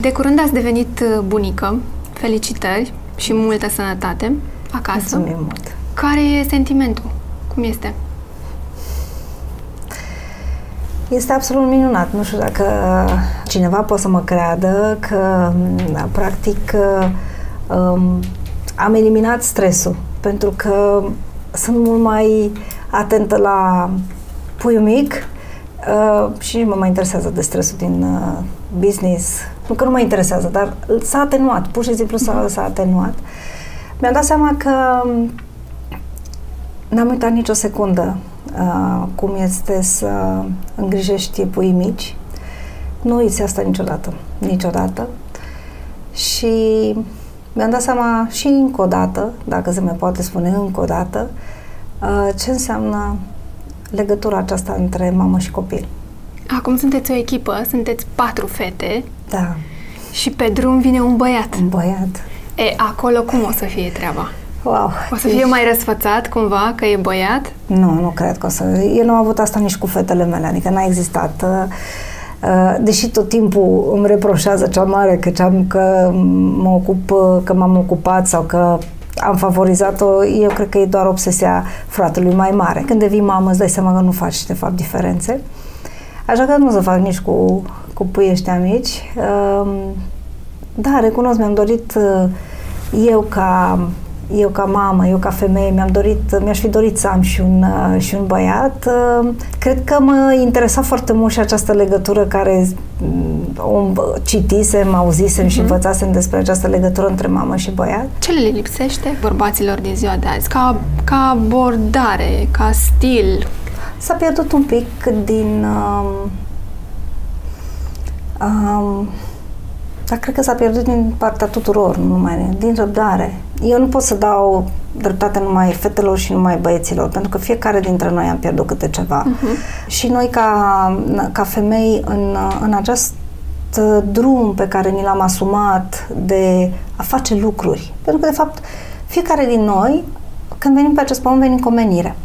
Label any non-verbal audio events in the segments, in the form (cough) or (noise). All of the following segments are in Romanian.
De curând ați devenit uh, bunică. Felicitări și multă sănătate acasă. Mulțumim mult. Care e sentimentul? Cum este? Este absolut minunat. Nu știu dacă cineva poate să mă creadă că, da, practic, um, am eliminat stresul. Pentru că sunt mult mai atentă la puiul mic uh, și nu mă mai interesează de stresul din uh, business. Nu că nu mă interesează, dar s-a atenuat. Pur și simplu s-a, s-a atenuat. Mi-am dat seama că n-am uitat nicio secundă uh, cum este să îngrijești puii mici. Nu uiți asta niciodată. Niciodată. Și mi-am dat seama și încă o dată, dacă se mai poate spune încă o dată, uh, ce înseamnă legătura aceasta între mamă și copil. Acum sunteți o echipă, sunteți patru fete. Da. Și pe drum vine un băiat. Un băiat. E, acolo cum o să fie treaba? Wow. O să fie mai răsfățat cumva că e băiat? Nu, nu cred că o să... Eu nu am avut asta nici cu fetele mele, adică n-a existat. Uh, deși tot timpul îmi reproșează cea mare că, am, că mă ocup, că m-am ocupat sau că am favorizat-o, eu cred că e doar obsesia fratelui mai mare. Când devii mamă, îți dai seama că nu faci, de fapt, diferențe. Așa că nu o să fac nici cu, cu puii ăștia mici. Um, da, recunosc, mi-am dorit uh, eu ca eu ca mamă, eu ca femeie, mi-am dorit, mi-aș fi dorit să am și un, uh, și un băiat. Uh, cred că mă interesa foarte mult și această legătură care o mm, citisem, auzisem uh-huh. și mhm. învățasem despre această legătură între mamă și băiat. Ce le lipsește bărbaților din ziua de azi? Ca, ca abordare, ca stil? S-a pierdut un pic din... Um, um, dar cred că s-a pierdut din partea tuturor, nu numai din răbdare. Eu nu pot să dau dreptate numai fetelor și numai băieților, pentru că fiecare dintre noi am pierdut câte ceva. Uh-huh. Și noi, ca, ca femei, în, în acest drum pe care ni l-am asumat de a face lucruri. Pentru că, de fapt, fiecare din noi, când venim pe acest pământ, venim cu menire.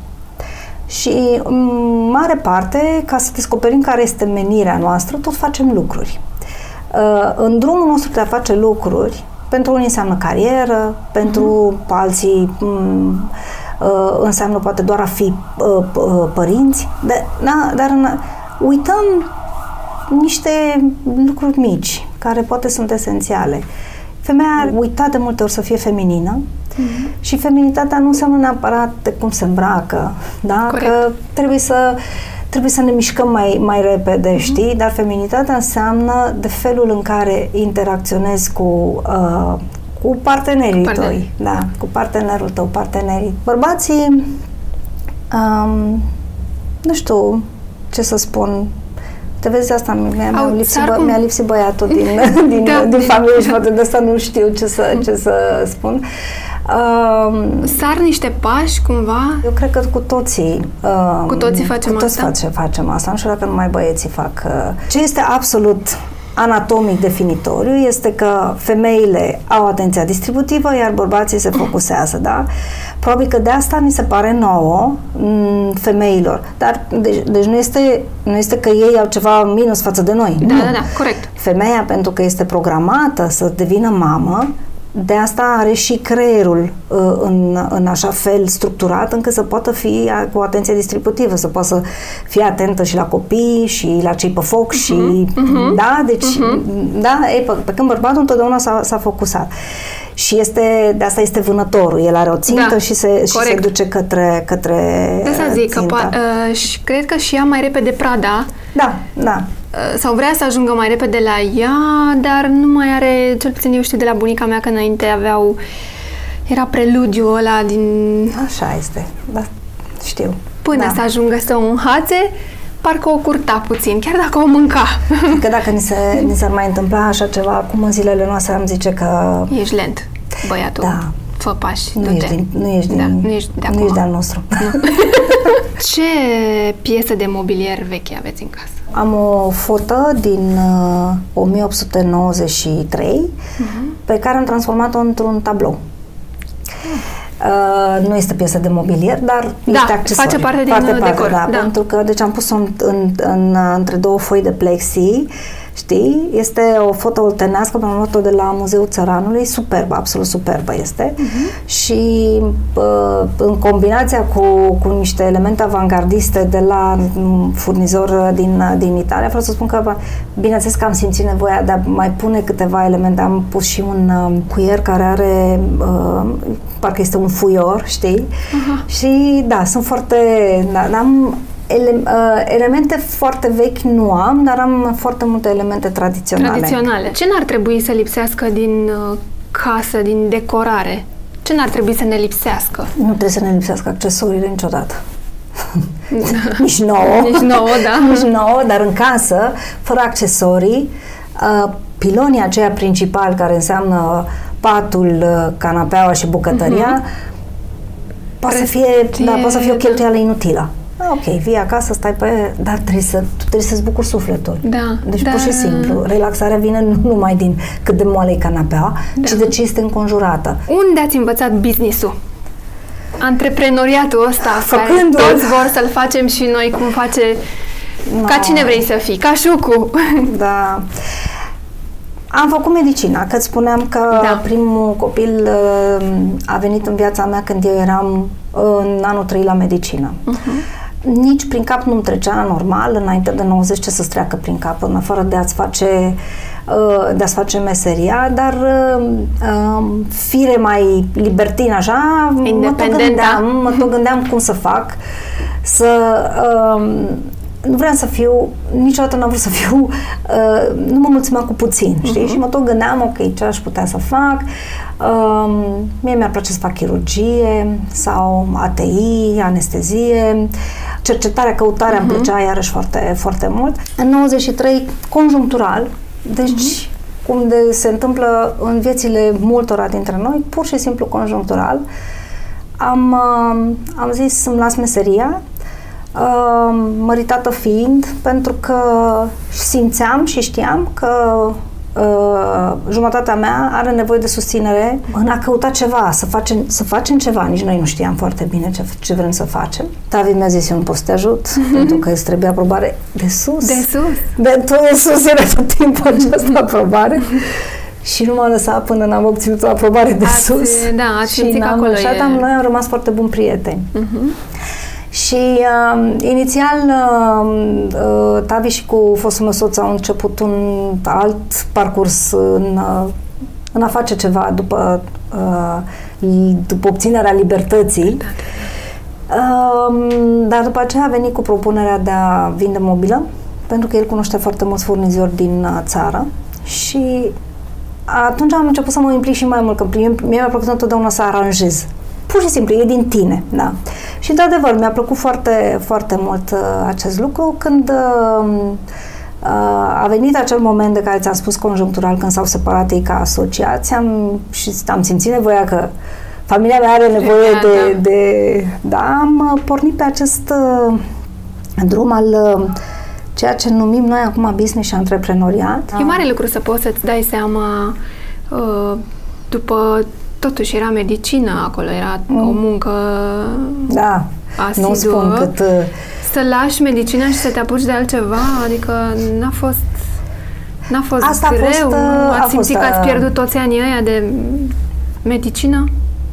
Și, în mare parte, ca să descoperim care este menirea noastră, tot facem lucruri. Uh, în drumul nostru de a face lucruri, pentru unii înseamnă carieră, pentru uh-huh. alții m- uh, înseamnă poate doar a fi uh, părinți, de, da, dar în, uităm niște lucruri mici care poate sunt esențiale. Femeia ar uita de multe ori să fie feminină uh-huh. și feminitatea nu înseamnă neapărat de cum se îmbracă, da? Corect. Că trebuie să trebuie să ne mișcăm mai, mai repede, mm-hmm. știi? Dar feminitatea înseamnă de felul în care interacționezi cu, uh, cu partenerii Partener. tăi. Da, cu partenerul tău, partenerii. Bărbații, um, nu știu ce să spun, te vezi asta, mi-a, mi-a, lipsit, bă, mi-a lipsit băiatul din, (laughs) din, da, din, din familie și poate de asta nu știu ce să, ce să spun. Uh, Sar niște pași cumva? Eu cred că cu toții. Uh, cu toții facem cu toți asta? Face, facem asta. Nu știu dacă numai băieții fac. Uh, ce este absolut anatomic definitoriu este că femeile au atenția distributivă, iar bărbații se focusează, da? Probabil că de asta ni se pare nouă m- femeilor. Dar, deci, deci nu, este, nu este că ei au ceva minus față de noi. Da, nu. da, da, corect. Femeia, pentru că este programată să devină mamă, de asta are și creierul uh, în, în așa fel structurat încât să poată fi cu atenție distributivă, să poată să fie atentă și la copii și la cei pe foc uh-huh, și uh-huh, da, deci uh-huh. da, e, pe, pe când bărbatul întotdeauna s-a, s-a focusat. Și este, de asta este vânătorul. El are o țintă da, și, se, și se duce către, către De asta zic, ținta. că po- uh, și cred că și ea mai repede prada. Da, da. Uh, sau vrea să ajungă mai repede la ea, dar nu mai are, cel puțin eu știu de la bunica mea că înainte aveau, era preludiul ăla din... Așa este, da, știu. Până da. să ajungă să o înhațe, parcă o curta puțin, chiar dacă o mânca. (laughs) Că dacă ni, se, ni s-ar mai întâmpla așa ceva, acum în zilele noastre am zice că... Ești lent, băiatul. Da. Fă pași, nu ești, din, nu ești, din, da, nu ești de nu ești de al nostru. Nu. (laughs) Ce piesă de mobilier veche aveți în casă? Am o fotă din uh, 1893 uh-huh. pe care am transformat-o într-un tablou. Uh, nu este piesă de mobilier, dar da, este accesoriu. face parte din parte, decor. Da, da, pentru că deci am pus-o în, în, în, între două foi de plexi știi? Este o foto oltenească, am luat-o de la Muzeul Țăranului, superbă, absolut superbă este. Uh-huh. Și uh, în combinația cu, cu niște elemente avangardiste de la um, furnizor din, din Italia, vreau să spun că, bineînțeles că am simțit nevoia de a mai pune câteva elemente. Am pus și un uh, cuier care are, uh, parcă este un fuior, știi? Uh-huh. Și da, sunt foarte... Da, am ele, uh, elemente foarte vechi nu am, dar am foarte multe elemente tradiționale. Tradiționale. Ce n-ar trebui să lipsească din uh, casă, din decorare? Ce n-ar trebui să ne lipsească? Nu trebuie să ne lipsească accesoriile niciodată. (laughs) Nici nouă. Nici nouă, da. (laughs) Nici nouă, dar în casă, fără accesorii, uh, pilonii aceia principal care înseamnă patul, uh, canapeaua și bucătăria, uh-huh. poate, să fie, da, poate să fie o cheltuială inutilă. Ah, ok, vii acasă, stai pe... Dar trebuie, să, tu trebuie să-ți bucuri sufletul. Da. Deci da. pur și simplu, relaxarea vine nu numai din cât de moale e canapea, da. ci de ce este înconjurată. Unde ați învățat business-ul? Antreprenoriatul ăsta, Făcându-l. care toți vor să-l facem și noi, cum face... No. Ca cine vrei să fii? Ca șucu. (laughs) Da. Am făcut medicina, că spuneam că da. primul copil uh, a venit în viața mea când eu eram în anul 3 la medicină. Uh-huh nici prin cap nu-mi trecea normal înainte de 90 ce să-ți treacă prin cap, în afară de a-ți face, uh, de a-ți face meseria, dar uh, um, fire mai libertin așa, mă tot, gândeam, mă tot gândeam cum să fac, să um, nu vreau să fiu, niciodată n-am vrut să fiu, uh, nu mă mulțumea cu puțin, știi? Uh-huh. Și mă tot gândeam, ok, ce aș putea să fac? Uh, mie mi-ar place să fac chirurgie sau ATI, anestezie, cercetarea, căutarea uh-huh. îmi plăcea iarăși foarte, foarte mult. În 93, conjunctural, deci uh-huh. cum de se întâmplă în viețile multora dintre noi, pur și simplu conjunctural, am, uh, am zis să-mi las meseria măritată fiind, pentru că simțeam și știam că uh, jumătatea mea are nevoie de susținere în a căuta ceva, să facem, să facem ceva. Nici noi nu știam foarte bine ce, ce vrem să facem. Tavi mi-a zis, eu nu pot să te ajut, mm-hmm. pentru că îți trebuie aprobare de sus. De sus? De tot de sus era tot timpul această aprobare. și nu m-a lăsat până n-am obținut o aprobare de ați, sus. Da, ați și n-am acolo așa, e... am, noi am rămas foarte buni prieteni. Uh-huh. Și uh, inițial uh, uh, Tavi și cu fostul meu soț au început un alt parcurs în, uh, în a face ceva după, uh, după obținerea libertății. Uh, dar după aceea a venit cu propunerea de a vinde mobilă, pentru că el cunoște foarte mulți furnizori din uh, țară. Și atunci am început să mă implic și mai mult, că mie mi-a plăcut întotdeauna să aranjez pur și simplu, e din tine, da. Și de adevăr, mi-a plăcut foarte, foarte mult uh, acest lucru când uh, uh, a venit acel moment de care ți-am spus conjunctural când s-au separat ei ca asociați am, și am simțit nevoia că familia mea are nevoie da, de, da. de... Da, am uh, pornit pe acest uh, drum al uh, ceea ce numim noi acum business și antreprenoriat. E mare lucru să poți să-ți dai seama uh, după totuși era medicină acolo, era mm. o muncă da. asiduă. Nu spun cât... Uh, să lași medicina și să te apuci de altceva, adică n-a fost N-a fost Asta greu? A fost, uh, ați simțit fost, că ați uh, pierdut toți anii ăia de medicină?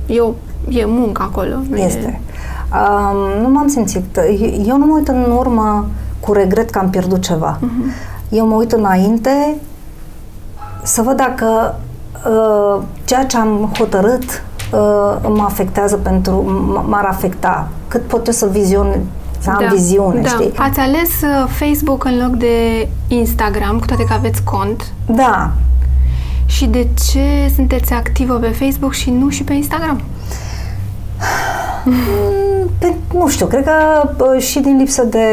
Eu, e muncă acolo. Este. E... Um, nu m-am simțit. Eu nu mă uit în urmă cu regret că am pierdut ceva. Uh-huh. Eu mă uit înainte să văd dacă Uh, ceea ce am hotărât uh, mă afectează pentru, m-ar afecta. Cât pot eu să vizionez să am da, viziune, da. știi? Ați ales uh, Facebook în loc de Instagram, cu toate că aveți cont. Da. Și de ce sunteți activă pe Facebook și nu și pe Instagram? Mm, (sighs) pe, nu știu, cred că și din lipsă de,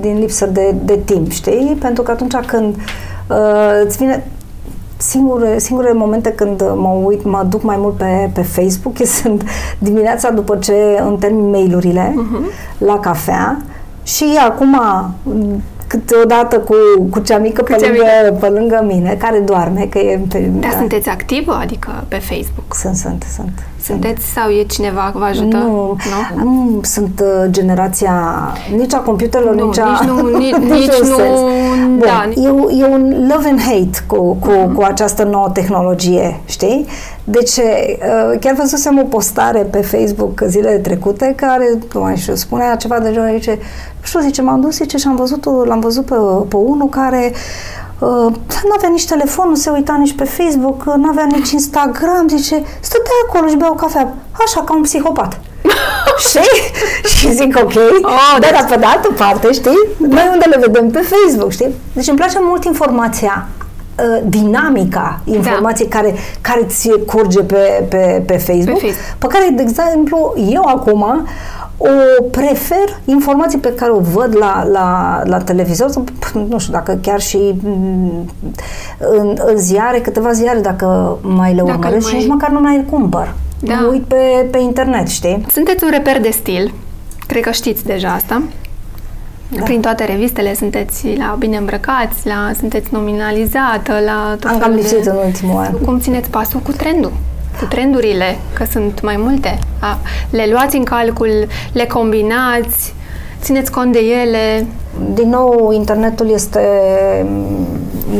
din lipsă de, de timp, știi? Pentru că atunci când uh, îți vine singure, singure momente când mă uit, mă duc mai mult pe, pe Facebook (laughs) sunt dimineața după ce îmi termin mail-urile uh-huh. la cafea și acum câteodată cu, cu cea mică cu pe, cea lângă, mică. pe lângă mine, care doarme, că e pe... Dar da. sunteți activă, adică pe Facebook? Sunt, sunt, sunt. Sunteți sau e cineva vă ajută? Nu, nu? nu sunt uh, generația nici a computerelor, nu, nici a... Nici nu, (laughs) nici, nici nu Bun, da. e, e un love and hate cu, cu, uh-huh. cu această nouă tehnologie, știi? Deci, uh, chiar văzusem o postare pe Facebook zilele trecute care, nu mai știu, spunea ceva de genul, zice, știu, zice, m-am dus, zice, și am văzut, l-am văzut pe, pe unul care Uh, nu avea nici telefon, nu se uita nici pe Facebook, uh, nu avea nici Instagram, zice, stătea acolo și bea o cafea, așa, ca un psihopat. (laughs) știi? și zic, ok, oh, dar pe de altă parte, știi, noi unde le vedem pe Facebook, știi? Deci îmi place mult informația uh, dinamica informației da. care, care ți curge pe, pe, pe, Facebook, pe Facebook, pe care, de exemplu, eu acum o prefer informații pe care o văd la, la, la televizor, nu știu, dacă chiar și mm, în, în ziare, câteva ziare, dacă mai le urmăresc mai... și nici măcar nu mai le cumpăr. Da. Mă uit pe, pe internet, știi? Sunteți un reper de stil. Cred că știți deja asta. Da. Prin toate revistele sunteți la bine îmbrăcați, la, sunteți nominalizată, la tot Am cam lipsit de... în ultimul an. Cum țineți pasul cu trendul? Cu trendurile, că sunt mai multe. A, le luați în calcul, le combinați, țineți cont de ele. Din nou, internetul este,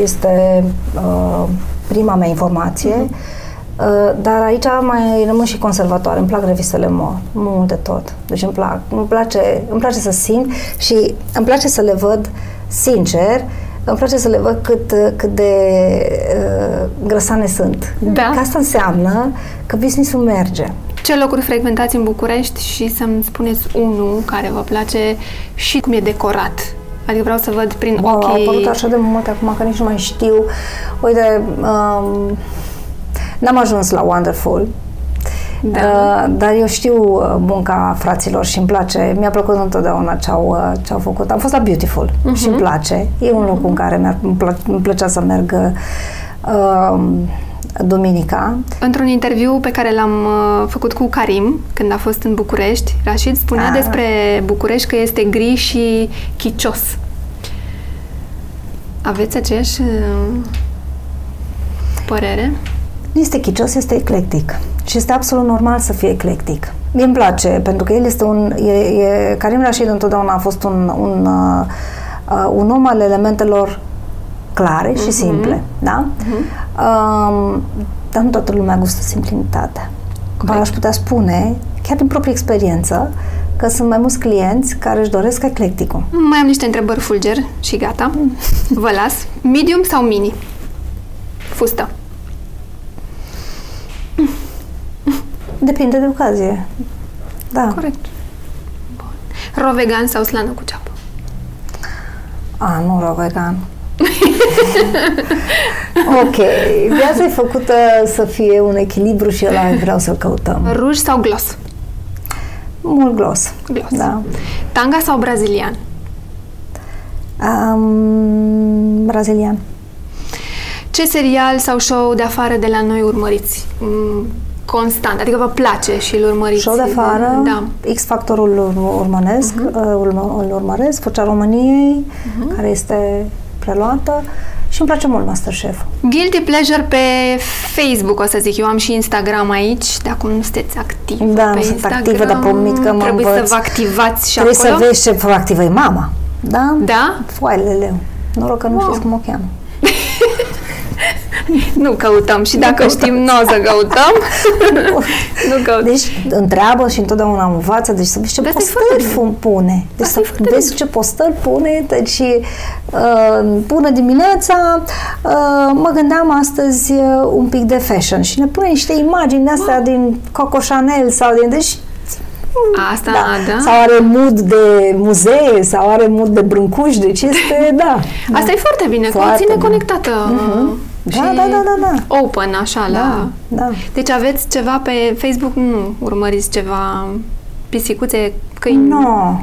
este uh, prima mea informație. Uh-huh Uh, dar aici mai rămân și conservatoare. Îmi plac revistele mo, mult de tot. Deci îmi, plac, îmi, place, îmi place să simt și îmi place să le văd sincer, îmi place să le văd cât, cât de uh, grăsane sunt. Da. Că asta înseamnă că business-ul merge. Ce locuri frecventați în București și să-mi spuneți unul care vă place și cum e decorat? Adică vreau să văd prin wow, ochii... Au apărut așa de multe acum că nici nu mai știu. Uite, um, N-am ajuns la Wonderful, da. Uh, dar eu știu uh, munca fraților și îmi place, mi-a plăcut întotdeauna ce au, uh, ce au făcut. Am fost la Beautiful uh-huh. și îmi place. E un loc uh-huh. în care mi-ar, îmi, plă, îmi plăcea să merg uh, duminica. Într-un interviu pe care l-am uh, făcut cu Karim, când a fost în București, Rashid spunea a. Ah. despre București că este gri și chicios. Aveți aceeași uh, părere? Nu este chicios, este eclectic. Și este absolut normal să fie eclectic. Mie îmi place, pentru că el este un... E, e, Karim Rashid întotdeauna a fost un, un, uh, uh un om al elementelor clare și uh-huh. simple, da? Uh-huh. Um, dar nu toată lumea gustă simplitatea. Corect. Aș putea spune, chiar din proprie experiență, că sunt mai mulți clienți care își doresc eclecticul. Mai am niște întrebări fulger și gata. Vă las. Medium sau mini? Fustă. Depinde de ocazie. Da. Corect. Bun. Rovegan sau slană cu ceapă? A, nu rovegan. (laughs) ok. Viața e făcută să fie un echilibru și ăla vreau să-l căutăm. Ruj sau glos? Mult glos. Glos. Da. Tanga sau brazilian? Um, brazilian. Ce serial sau show de afară de la noi urmăriți? Mm, constant, adică vă place și îl urmăriți? Show de afară, da. X-Factorul îl urmăresc, uh-huh. îl urmăresc, Vocea României, uh-huh. care este preluată și îmi place mult Masterchef. Guilty pleasure pe Facebook, o să zic. Eu am și Instagram aici, de acum nu sunteți activ da, pe sunt Instagram. activă, dar promit că mă Trebuie învăț. să vă activați și Trebuie acolo? să vezi ce proactivă e mama. Da? Da? Foailele. Noroc că nu wow. știți cum o cheamă. (laughs) (laughs) nu căutăm și dacă nu știm, nu o să căutăm. (laughs) nu căutăm. Deci întreabă și întotdeauna învață, deci să vezi ce postări pune. Deci să vezi ce postări pune, deci uh, pune dimineața, uh, mă gândeam astăzi uh, un pic de fashion și ne pune niște imagini de astea wow. din Coco Chanel sau din, deci Asta, da. da. Sau are mood de muzee, sau are mood de brâncuș, deci este, (laughs) da. Asta da. e foarte bine, foarte că o ține bine. conectată. Uh-huh. Da, da, da, da, da. Open, așa, da, la... Da. Deci aveți ceva pe Facebook? Nu urmăriți ceva pisicuțe, câini? No.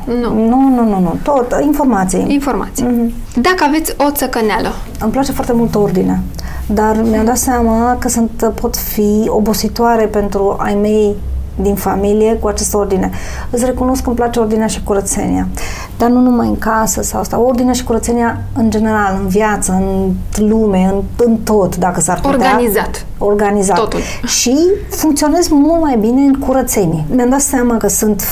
Nu. Nu, nu, nu, nu. Tot, informații. Informații. Mm-hmm. Dacă aveți o țăcăneală. Îmi place foarte mult ordinea, dar mi-am dat seama că sunt, pot fi obositoare pentru ai mei din familie cu această ordine. Îți recunosc că îmi place ordinea și curățenia. dar nu numai în casă sau asta, ordinea și curățenia în general, în viață, în lume, în, în tot, dacă s-ar putea. Organizat. Organizat. Totul. Și funcționez mult mai bine în curățenie. Mi-am dat seama că sunt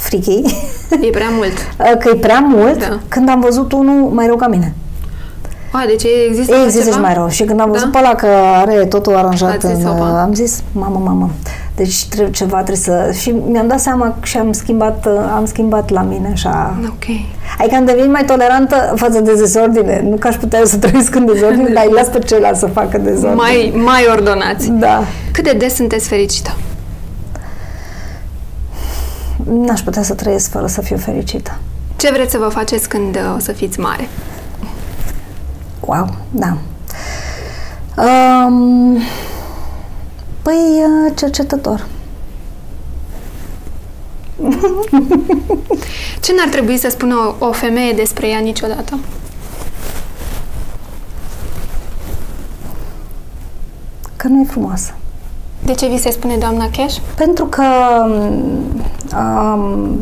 frichii. E prea mult. (laughs) că e prea mult da. când am văzut unul mai rău ca mine. A, deci există Există ceva? și mai rău. Și când am văzut da? pe ăla că are totul aranjat, Ați zis, în, opa. am zis, mamă, mamă, deci trebuie, ceva trebuie să... Și mi-am dat seama și am schimbat, am schimbat la mine așa... Ok. Adică am devenit mai tolerantă față de dezordine. Nu că aș putea să trăiesc în dezordine, (laughs) dar îi las pe ceilalți să facă dezordine. Mai, mai ordonați. Da. Cât de des sunteți fericită? N-aș putea să trăiesc fără să fiu fericită. Ce vreți să vă faceți când uh, o să fiți mare? Wow, da. Um, păi, uh, cercetător. (laughs) Ce n-ar trebui să spună o, o femeie despre ea niciodată? Că nu e frumoasă. De ce vi se spune doamna Cash? Pentru că um,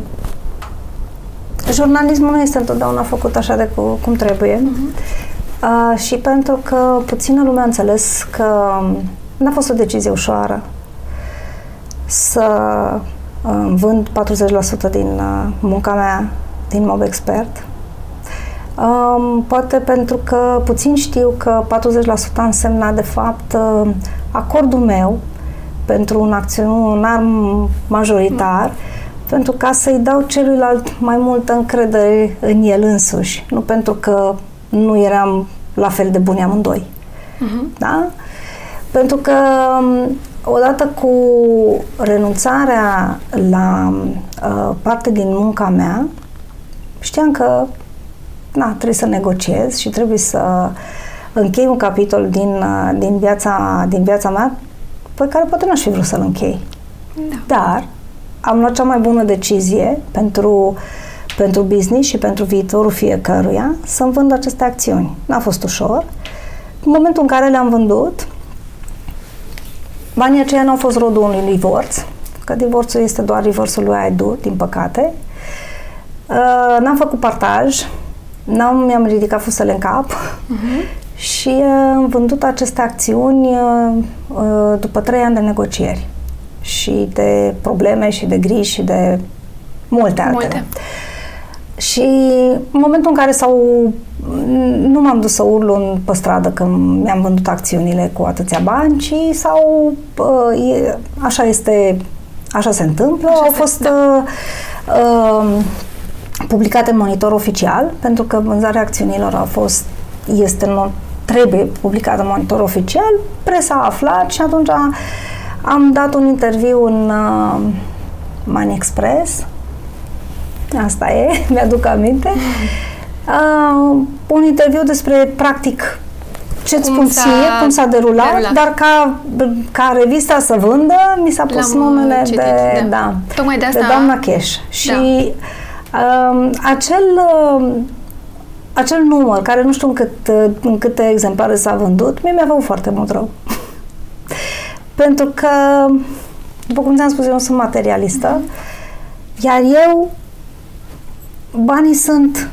jurnalismul nu este întotdeauna făcut așa de cu, cum trebuie uh-huh. uh, și pentru că puțină lume a înțeles că n-a fost o decizie ușoară să uh, vând 40% din uh, munca mea din Mob Expert. Um, poate pentru că puțin știu că 40% însemna de fapt uh, acordul meu pentru un acționar majoritar, mm. pentru ca să-i dau celuilalt mai multă încredere în el însuși, nu pentru că nu eram la fel de buni amândoi. Mm-hmm. Da? Pentru că odată cu renunțarea la uh, parte din munca mea, știam că na, trebuie să negociez și trebuie să închei un capitol din, uh, din, viața, din viața mea pe care poate n-aș fi vrut să-l închei. Da. Dar am luat cea mai bună decizie pentru, pentru business și pentru viitorul fiecăruia să-mi vând aceste acțiuni. N-a fost ușor. În momentul în care le-am vândut, banii aceia nu au fost rodul unui divorț, că divorțul este doar divorțul lui Aidur, din păcate. Uh, n-am făcut partaj, n-am, mi-am ridicat fusele în cap uh-huh. și uh, am vândut aceste acțiuni uh, uh, după trei ani de negocieri și de probleme și de griji și de multe altele. Multe. Și în momentul în care s-au... Nu m-am dus să urlu în, pe stradă când mi-am vândut acțiunile cu atâția bani, ci sau uh, așa este, așa se întâmplă. Așa Au se- fost da. uh, uh, publicate în monitor oficial, pentru că vânzarea acțiunilor a fost, este în mod, trebuie publicată în monitor oficial, presa a aflat și atunci a, am dat un interviu în uh, Money Express, asta e, (laughs) mi-aduc aminte, uh, un interviu despre, practic, ce-ți Cum spun s-a ție, cum s-a derulat, derulat. dar ca, ca revista să vândă, mi s-a pus L-am, uh, numele citit, de, da. da, Tocmai de de asta- doamna Cash. Și um, acel, um, acel număr, care nu știu în, cât, în câte exemplare s-a vândut, mie mi-a făcut foarte mult rău. (laughs) Pentru că, după cum ți-am spus, eu nu sunt materialistă, iar eu, banii sunt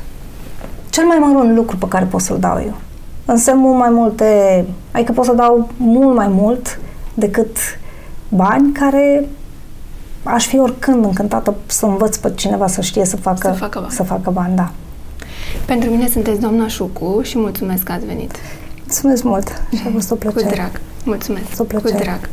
cel mai mărunt lucru pe care pot să-l dau eu. Însemn mult mai multe, adică pot să dau mult mai mult decât bani care aș fi oricând încântată să învăț pe cineva să știe să facă, Să facă bani. să facă bani da. Pentru mine sunteți doamna Șucu și mulțumesc că ați venit. Mulțumesc mult și a fost o Cu plăcere. drag. Mulțumesc. O plăcere. Cu drag.